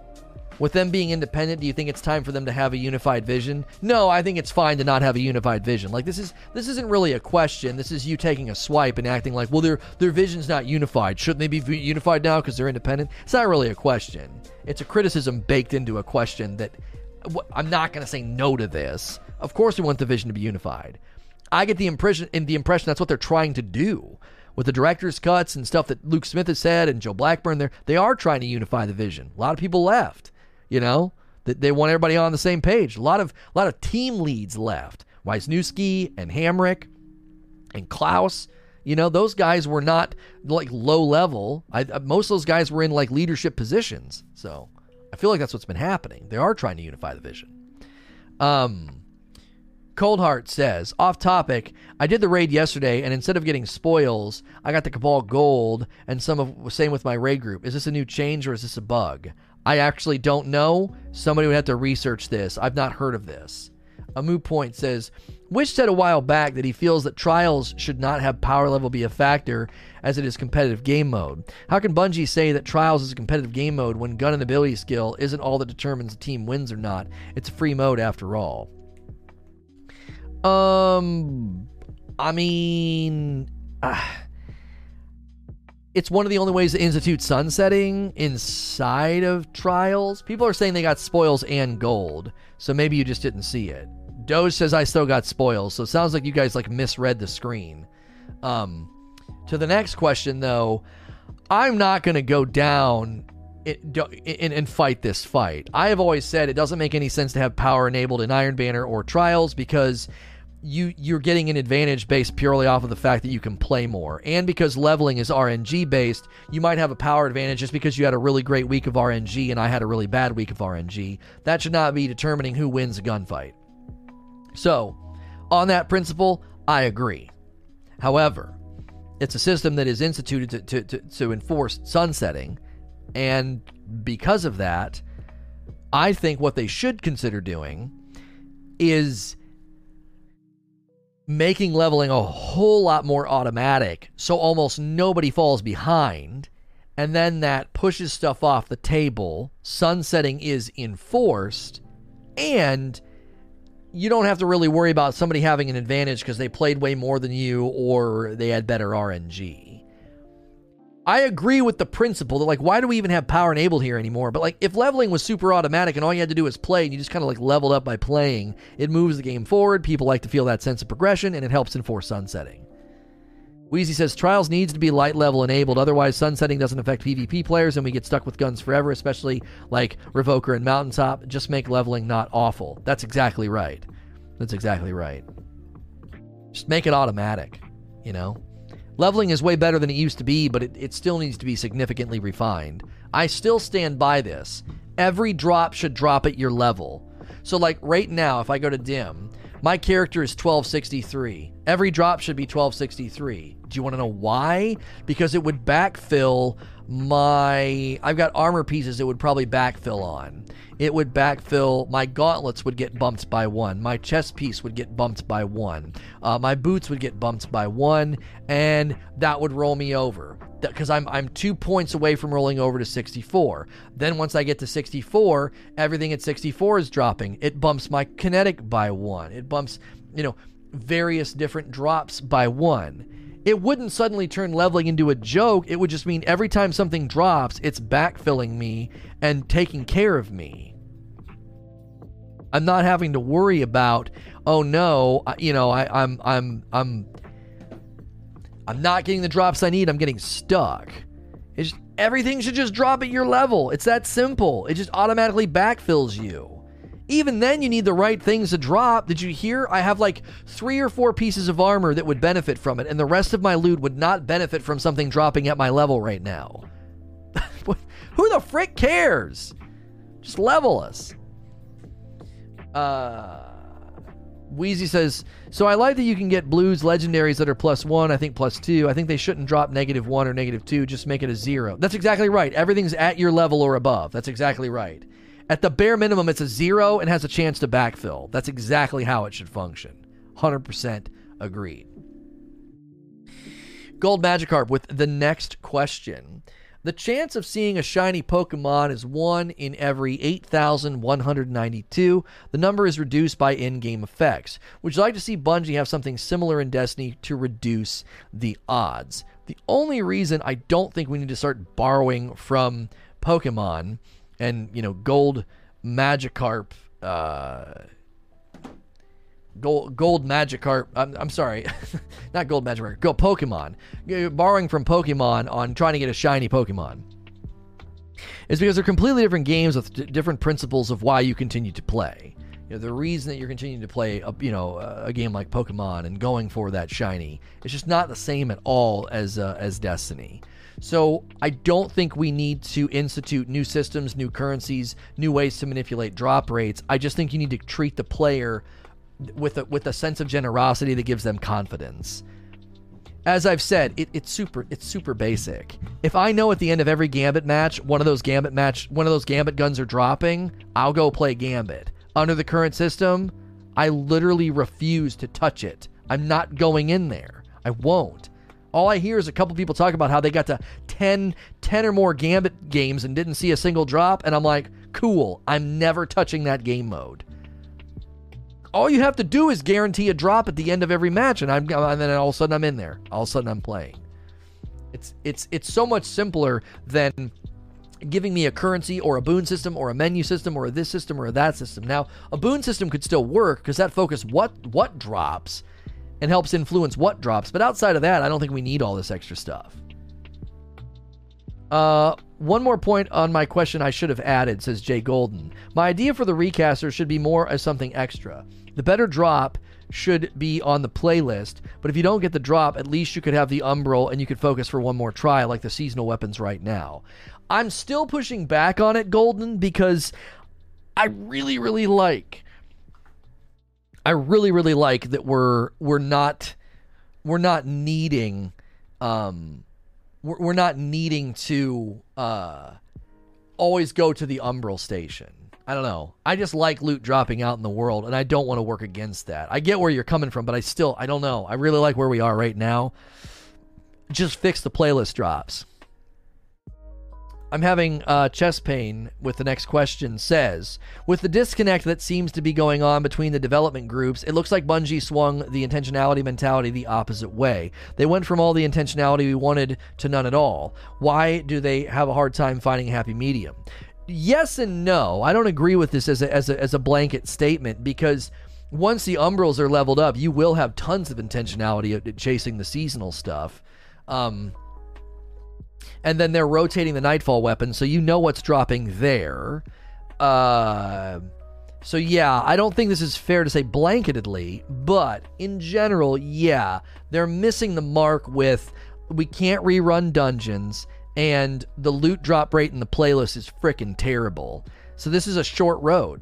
With them being independent, do you think it's time for them to have a unified vision? No, I think it's fine to not have a unified vision. Like this is this isn't really a question. This is you taking a swipe and acting like, well, their their vision's not unified. Shouldn't they be unified now because they're independent? It's not really a question. It's a criticism baked into a question that I'm not going to say no to this. Of course, we want the vision to be unified. I get the impression in the impression that's what they're trying to do with the director's cuts and stuff that Luke Smith has said and Joe Blackburn. There, they are trying to unify the vision. A lot of people left. You know, that they want everybody on the same page. A lot of a lot of team leads left. Weisnewski and Hamrick and Klaus. You know, those guys were not like low level. I, most of those guys were in like leadership positions. So I feel like that's what's been happening. They are trying to unify the vision. Um, Coldheart says, off topic, I did the raid yesterday, and instead of getting spoils, I got the Cabal Gold, and some of same with my raid group. Is this a new change or is this a bug? I actually don't know. Somebody would have to research this. I've not heard of this. Amu Point says, Wish said a while back that he feels that trials should not have power level be a factor as it is competitive game mode. How can Bungie say that trials is a competitive game mode when gun and ability skill isn't all that determines a team wins or not? It's a free mode after all. Um, I mean, uh, it's one of the only ways to institute sunsetting inside of trials. People are saying they got spoils and gold, so maybe you just didn't see it. Doge says I still got spoils, so it sounds like you guys like misread the screen. Um, to the next question though, I'm not to go down and fight this fight. I have always said it doesn't make any sense to have power enabled in Iron Banner or Trials because you you're getting an advantage based purely off of the fact that you can play more. And because leveling is RNG based you might have a power advantage just because you had a really great week of RNG and I had a really bad week of RNG that should not be determining who wins a gunfight. So on that principle I agree. However it's a system that is instituted to, to, to, to enforce sunsetting. And because of that I think what they should consider doing is making leveling a whole lot more automatic so almost nobody falls behind. And then that pushes stuff off the table. Sunsetting is enforced. And you don't have to really worry about somebody having an advantage because they played way more than you or they had better RNG. I agree with the principle that like why do we even have power enabled here anymore? But like if leveling was super automatic and all you had to do was play and you just kind of like leveled up by playing, it moves the game forward. People like to feel that sense of progression and it helps enforce sunsetting. Wheezy says Trials needs to be light level enabled, otherwise sunsetting doesn't affect PvP players and we get stuck with guns forever, especially like Revoker and Mountaintop. Just make leveling not awful. That's exactly right. That's exactly right. Just make it automatic, you know? Leveling is way better than it used to be, but it, it still needs to be significantly refined. I still stand by this. Every drop should drop at your level. So, like right now, if I go to dim, my character is 1263. Every drop should be 1263. Do you want to know why? Because it would backfill my. I've got armor pieces it would probably backfill on it would backfill. My gauntlets would get bumped by one. My chest piece would get bumped by one. Uh, my boots would get bumped by one, and that would roll me over because I'm I'm two points away from rolling over to 64. Then once I get to 64, everything at 64 is dropping. It bumps my kinetic by one. It bumps, you know, various different drops by one it wouldn't suddenly turn leveling into a joke. It would just mean every time something drops, it's backfilling me and taking care of me. I'm not having to worry about, oh no, you know, I, I'm I'm I'm I'm not getting the drops I need. I'm getting stuck. It's just, everything should just drop at your level. It's that simple. It just automatically backfills you. Even then, you need the right things to drop. Did you hear? I have like three or four pieces of armor that would benefit from it, and the rest of my loot would not benefit from something dropping at my level right now. Who the frick cares? Just level us. Uh, Wheezy says, So I like that you can get blues legendaries that are plus one, I think plus two. I think they shouldn't drop negative one or negative two, just make it a zero. That's exactly right. Everything's at your level or above. That's exactly right. At the bare minimum, it's a zero and has a chance to backfill. That's exactly how it should function. 100% agreed. Gold Magikarp with the next question. The chance of seeing a shiny Pokemon is 1 in every 8,192. The number is reduced by in game effects. Would you like to see Bungie have something similar in Destiny to reduce the odds? The only reason I don't think we need to start borrowing from Pokemon and you know gold Magikarp, uh, gold gold Magikarp. I'm, I'm sorry, not gold Magikarp. Go Pokemon. borrowing from Pokemon on trying to get a shiny Pokemon. Is because they're completely different games with d- different principles of why you continue to play. You know, the reason that you're continuing to play, a, you know, a game like Pokemon and going for that shiny, it's just not the same at all as uh, as Destiny. So I don't think we need to institute new systems, new currencies, new ways to manipulate drop rates. I just think you need to treat the player with a, with a sense of generosity that gives them confidence. As I've said, it, it's super it's super basic. If I know at the end of every Gambit match, one of those Gambit match, one of those Gambit guns are dropping, I'll go play Gambit. Under the current system, I literally refuse to touch it. I'm not going in there. I won't. All I hear is a couple people talk about how they got to 10, 10 or more Gambit games and didn't see a single drop. And I'm like, cool, I'm never touching that game mode. All you have to do is guarantee a drop at the end of every match, and I'm and then all of a sudden I'm in there. All of a sudden I'm playing. It's it's it's so much simpler than giving me a currency or a boon system or a menu system or this system or that system. Now, a boon system could still work because that focus what what drops and helps influence what drops. But outside of that, I don't think we need all this extra stuff. Uh, one more point on my question I should have added, says Jay Golden. My idea for the recaster should be more as something extra. The better drop should be on the playlist, but if you don't get the drop, at least you could have the Umbral and you could focus for one more try, like the seasonal weapons right now. I'm still pushing back on it, Golden, because I really, really like I really really like that we're we're not we're not needing um we're, we're not needing to uh always go to the umbral station. I don't know. I just like loot dropping out in the world and I don't want to work against that. I get where you're coming from, but I still I don't know. I really like where we are right now. Just fix the playlist drops. I'm having uh, chest pain with the next question. Says, with the disconnect that seems to be going on between the development groups, it looks like Bungie swung the intentionality mentality the opposite way. They went from all the intentionality we wanted to none at all. Why do they have a hard time finding a happy medium? Yes and no. I don't agree with this as a, as a, as a blanket statement because once the umbrals are leveled up, you will have tons of intentionality chasing the seasonal stuff. Um, and then they're rotating the Nightfall weapon, so you know what's dropping there. Uh, so yeah, I don't think this is fair to say blanketedly, but in general, yeah, they're missing the mark with we can't rerun dungeons, and the loot drop rate in the playlist is freaking terrible. So this is a short road.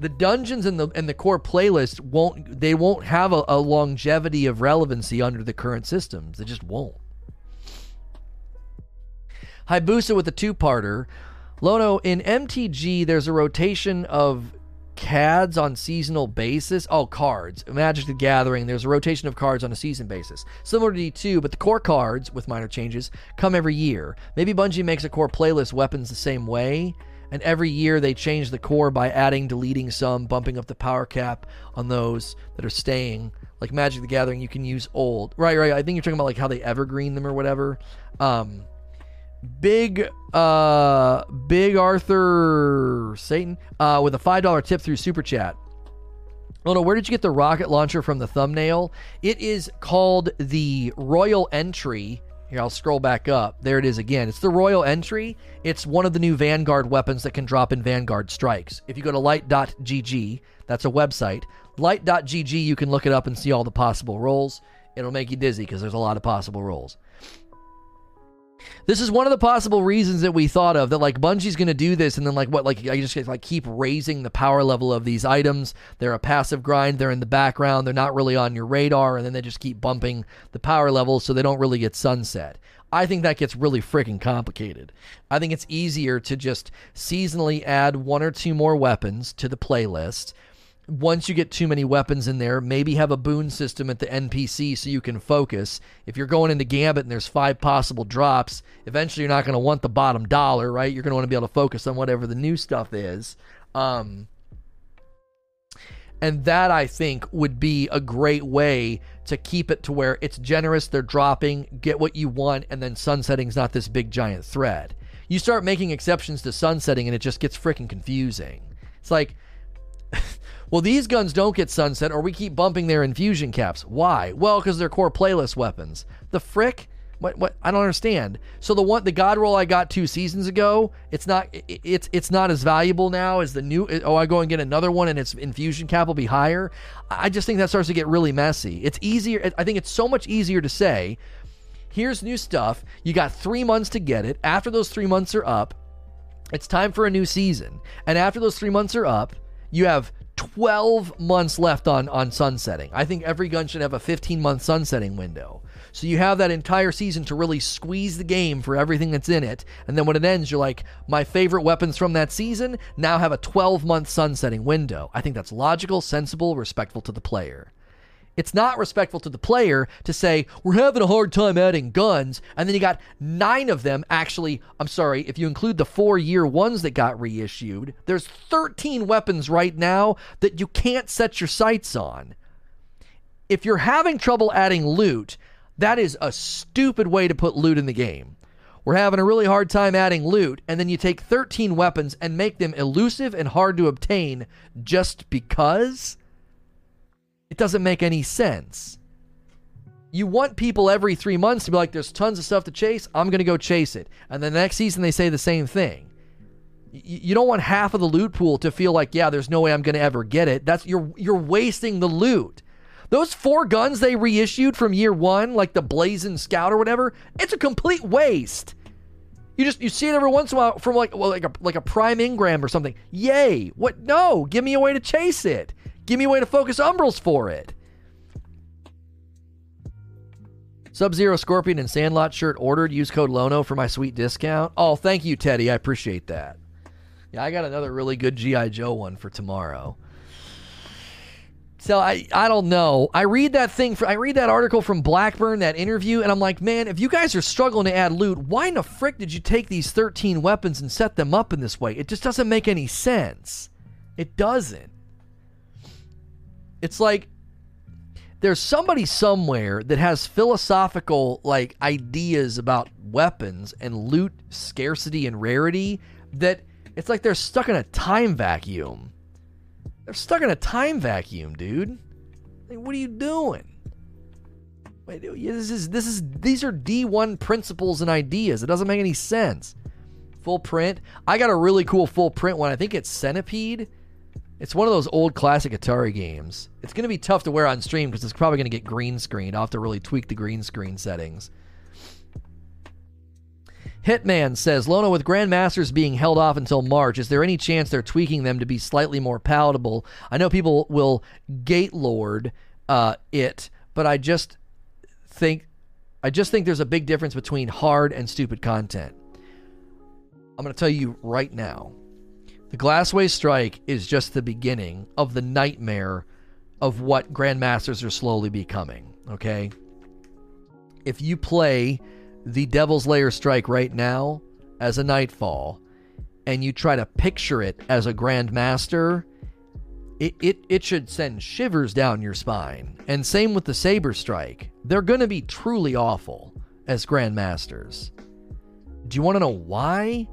The dungeons and the and the core playlist won't they won't have a, a longevity of relevancy under the current systems. They just won't. Hayabusa with a two parter. Lono, in MTG, there's a rotation of CADs on seasonal basis. Oh, cards. Magic the Gathering, there's a rotation of cards on a season basis. Similar to D2, but the core cards, with minor changes, come every year. Maybe Bungie makes a core playlist weapons the same way. And every year they change the core by adding, deleting some, bumping up the power cap on those that are staying. Like Magic the Gathering, you can use old. Right, right. I think you're talking about like how they evergreen them or whatever. Um, big, uh, big Arthur Satan uh, with a five dollar tip through Super Chat. Oh no, where did you get the rocket launcher from the thumbnail? It is called the Royal Entry here, I'll scroll back up. There it is again. It's the Royal Entry. It's one of the new Vanguard weapons that can drop in Vanguard strikes. If you go to light.gg, that's a website. Light.gg, you can look it up and see all the possible rolls. It'll make you dizzy because there's a lot of possible rolls. This is one of the possible reasons that we thought of that like Bungie's going to do this and then like what like I just like keep raising the power level of these items. They're a passive grind, they're in the background, they're not really on your radar and then they just keep bumping the power level so they don't really get sunset. I think that gets really freaking complicated. I think it's easier to just seasonally add one or two more weapons to the playlist once you get too many weapons in there, maybe have a boon system at the NPC so you can focus. If you're going into Gambit and there's five possible drops, eventually you're not going to want the bottom dollar, right? You're going to want to be able to focus on whatever the new stuff is. Um, and that I think would be a great way to keep it to where it's generous, they're dropping, get what you want, and then sunsetting's not this big giant thread. You start making exceptions to sunsetting and it just gets freaking confusing. It's like well, these guns don't get sunset, or we keep bumping their infusion caps. Why? Well, because they're core playlist weapons. The frick? What? What? I don't understand. So the one, the God roll I got two seasons ago, it's not, it, it's it's not as valuable now as the new. Oh, I go and get another one, and its infusion cap will be higher. I just think that starts to get really messy. It's easier. I think it's so much easier to say. Here's new stuff. You got three months to get it. After those three months are up, it's time for a new season. And after those three months are up, you have 12 months left on, on sunsetting. I think every gun should have a 15 month sunsetting window. So you have that entire season to really squeeze the game for everything that's in it. And then when it ends, you're like, my favorite weapons from that season now have a 12 month sunsetting window. I think that's logical, sensible, respectful to the player. It's not respectful to the player to say, we're having a hard time adding guns, and then you got nine of them actually. I'm sorry, if you include the four year ones that got reissued, there's 13 weapons right now that you can't set your sights on. If you're having trouble adding loot, that is a stupid way to put loot in the game. We're having a really hard time adding loot, and then you take 13 weapons and make them elusive and hard to obtain just because? It doesn't make any sense. You want people every three months to be like, there's tons of stuff to chase. I'm going to go chase it. And the next season, they say the same thing. You don't want half of the loot pool to feel like, yeah, there's no way I'm going to ever get it. That's you're you're wasting the loot. Those four guns they reissued from year one, like the Blazing Scout or whatever, it's a complete waste. You just you see it every once in a while from like well, like a like a prime engram or something. Yay! What? No, give me a way to chase it. Give me a way to focus umbrals for it. Sub Zero Scorpion and Sandlot shirt ordered. Use code LONO for my sweet discount. Oh, thank you, Teddy. I appreciate that. Yeah, I got another really good G.I. Joe one for tomorrow. So I I don't know. I read that thing for, I read that article from Blackburn, that interview, and I'm like, man, if you guys are struggling to add loot, why in the frick did you take these 13 weapons and set them up in this way? It just doesn't make any sense. It doesn't. It's like there's somebody somewhere that has philosophical like ideas about weapons and loot scarcity and rarity that it's like they're stuck in a time vacuum. They're stuck in a time vacuum, dude. Like, what are you doing? Wait, this is this is these are D1 principles and ideas. It doesn't make any sense. Full print. I got a really cool full print one. I think it's Centipede it's one of those old classic Atari games. It's going to be tough to wear on stream because it's probably going to get green screen. I'll have to really tweak the green screen settings. Hitman says, Lona, with Grandmasters being held off until March, is there any chance they're tweaking them to be slightly more palatable? I know people will gate lord uh, it, but I just think I just think there's a big difference between hard and stupid content. I'm going to tell you right now. The Glassway Strike is just the beginning of the nightmare of what Grandmasters are slowly becoming, okay? If you play the Devil's Lair Strike right now as a Nightfall, and you try to picture it as a grandmaster, it, it, it should send shivers down your spine. And same with the Saber Strike. They're going to be truly awful as grandmasters. Do you want to know why?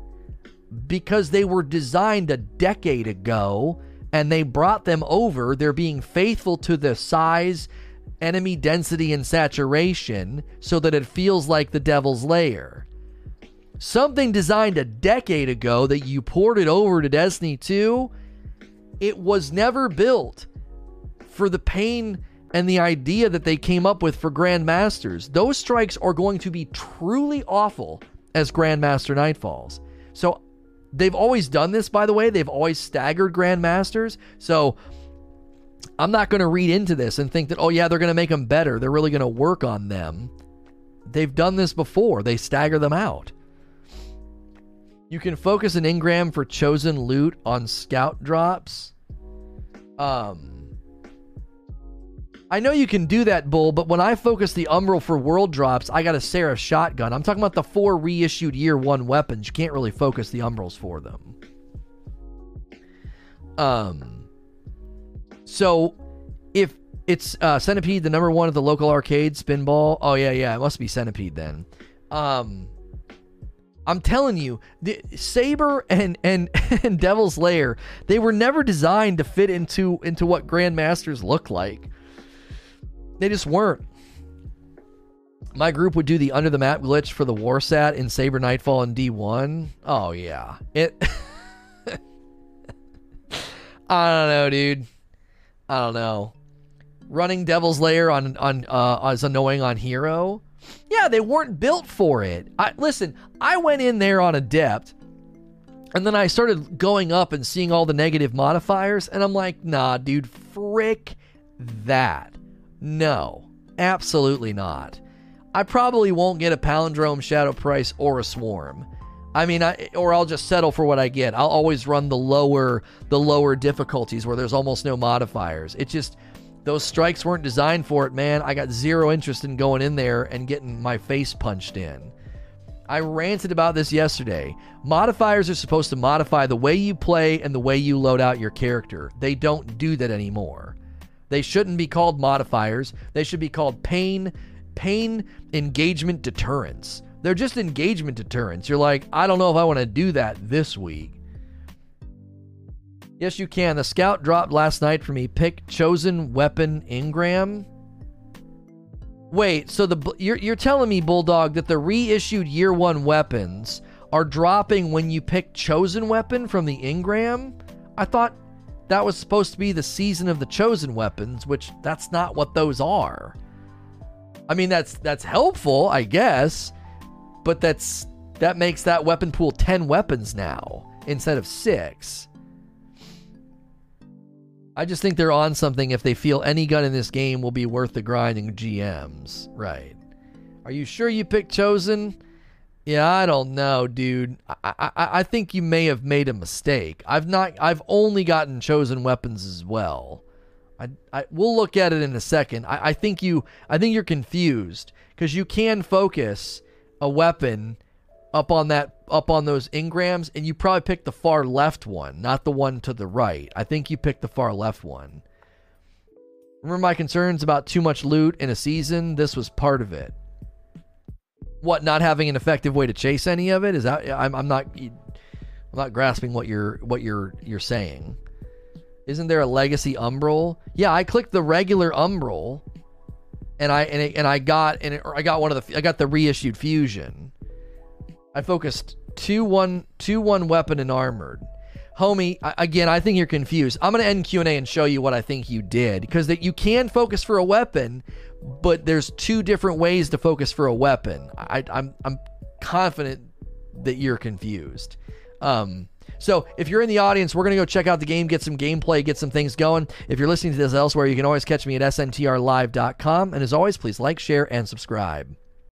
Because they were designed a decade ago and they brought them over. They're being faithful to the size, enemy density, and saturation so that it feels like the Devil's Lair. Something designed a decade ago that you ported over to Destiny 2, it was never built for the pain and the idea that they came up with for Grandmasters. Those strikes are going to be truly awful as Grandmaster Nightfalls. So they've always done this, by the way. They've always staggered Grandmasters. So I'm not going to read into this and think that, oh, yeah, they're going to make them better. They're really going to work on them. They've done this before, they stagger them out. You can focus an engram for chosen loot on scout drops. Um, I know you can do that, Bull, but when I focus the Umbral for world drops, I got a Seraph shotgun. I'm talking about the four reissued year one weapons. You can't really focus the Umbrals for them. Um, so if it's uh, Centipede, the number one at the local arcade, Spinball. Oh yeah, yeah, it must be Centipede then. Um, I'm telling you, the Saber and and and Devil's Lair, they were never designed to fit into into what Grandmasters look like. They just weren't. My group would do the under the map glitch for the Warsat in Saber Nightfall and D1. Oh yeah. It I don't know, dude. I don't know. Running Devil's Lair on on uh as annoying on Hero. Yeah, they weren't built for it. I listen, I went in there on Adept and then I started going up and seeing all the negative modifiers and I'm like, "Nah, dude, frick that." No, absolutely not. I probably won't get a palindrome shadow price or a swarm. I mean, I, or I'll just settle for what I get. I'll always run the lower the lower difficulties where there's almost no modifiers. It just those strikes weren't designed for it, man. I got zero interest in going in there and getting my face punched in. I ranted about this yesterday. Modifiers are supposed to modify the way you play and the way you load out your character. They don't do that anymore. They shouldn't be called modifiers. They should be called pain pain engagement deterrents. They're just engagement deterrents. You're like, I don't know if I want to do that this week. Yes, you can. The scout dropped last night for me. Pick chosen weapon Engram. Wait, so the you're you're telling me Bulldog that the reissued year 1 weapons are dropping when you pick chosen weapon from the Engram? I thought that was supposed to be the season of the chosen weapons, which that's not what those are. I mean that's that's helpful, I guess, but that's that makes that weapon pool 10 weapons now instead of 6. I just think they're on something if they feel any gun in this game will be worth the grinding GMs. Right. Are you sure you picked chosen? Yeah, I don't know, dude. I, I I think you may have made a mistake. I've not. I've only gotten chosen weapons as well. I, I we'll look at it in a second. I, I think you. I think you're confused because you can focus a weapon up on that up on those engrams, and you probably picked the far left one, not the one to the right. I think you picked the far left one. Remember my concerns about too much loot in a season? This was part of it what not having an effective way to chase any of it is that I'm, I'm not I'm not grasping what you're what you're you're saying. Isn't there a legacy umbral? Yeah, I clicked the regular umbral, and I and, it, and I got and it, I got one of the I got the reissued fusion. I focused two one two one weapon and armored. Homie, again, I think you're confused. I'm gonna end Q and show you what I think you did because that you can focus for a weapon, but there's two different ways to focus for a weapon. I, I'm I'm confident that you're confused. Um, so if you're in the audience, we're gonna go check out the game, get some gameplay, get some things going. If you're listening to this elsewhere, you can always catch me at sntrlive.com. And as always, please like, share, and subscribe.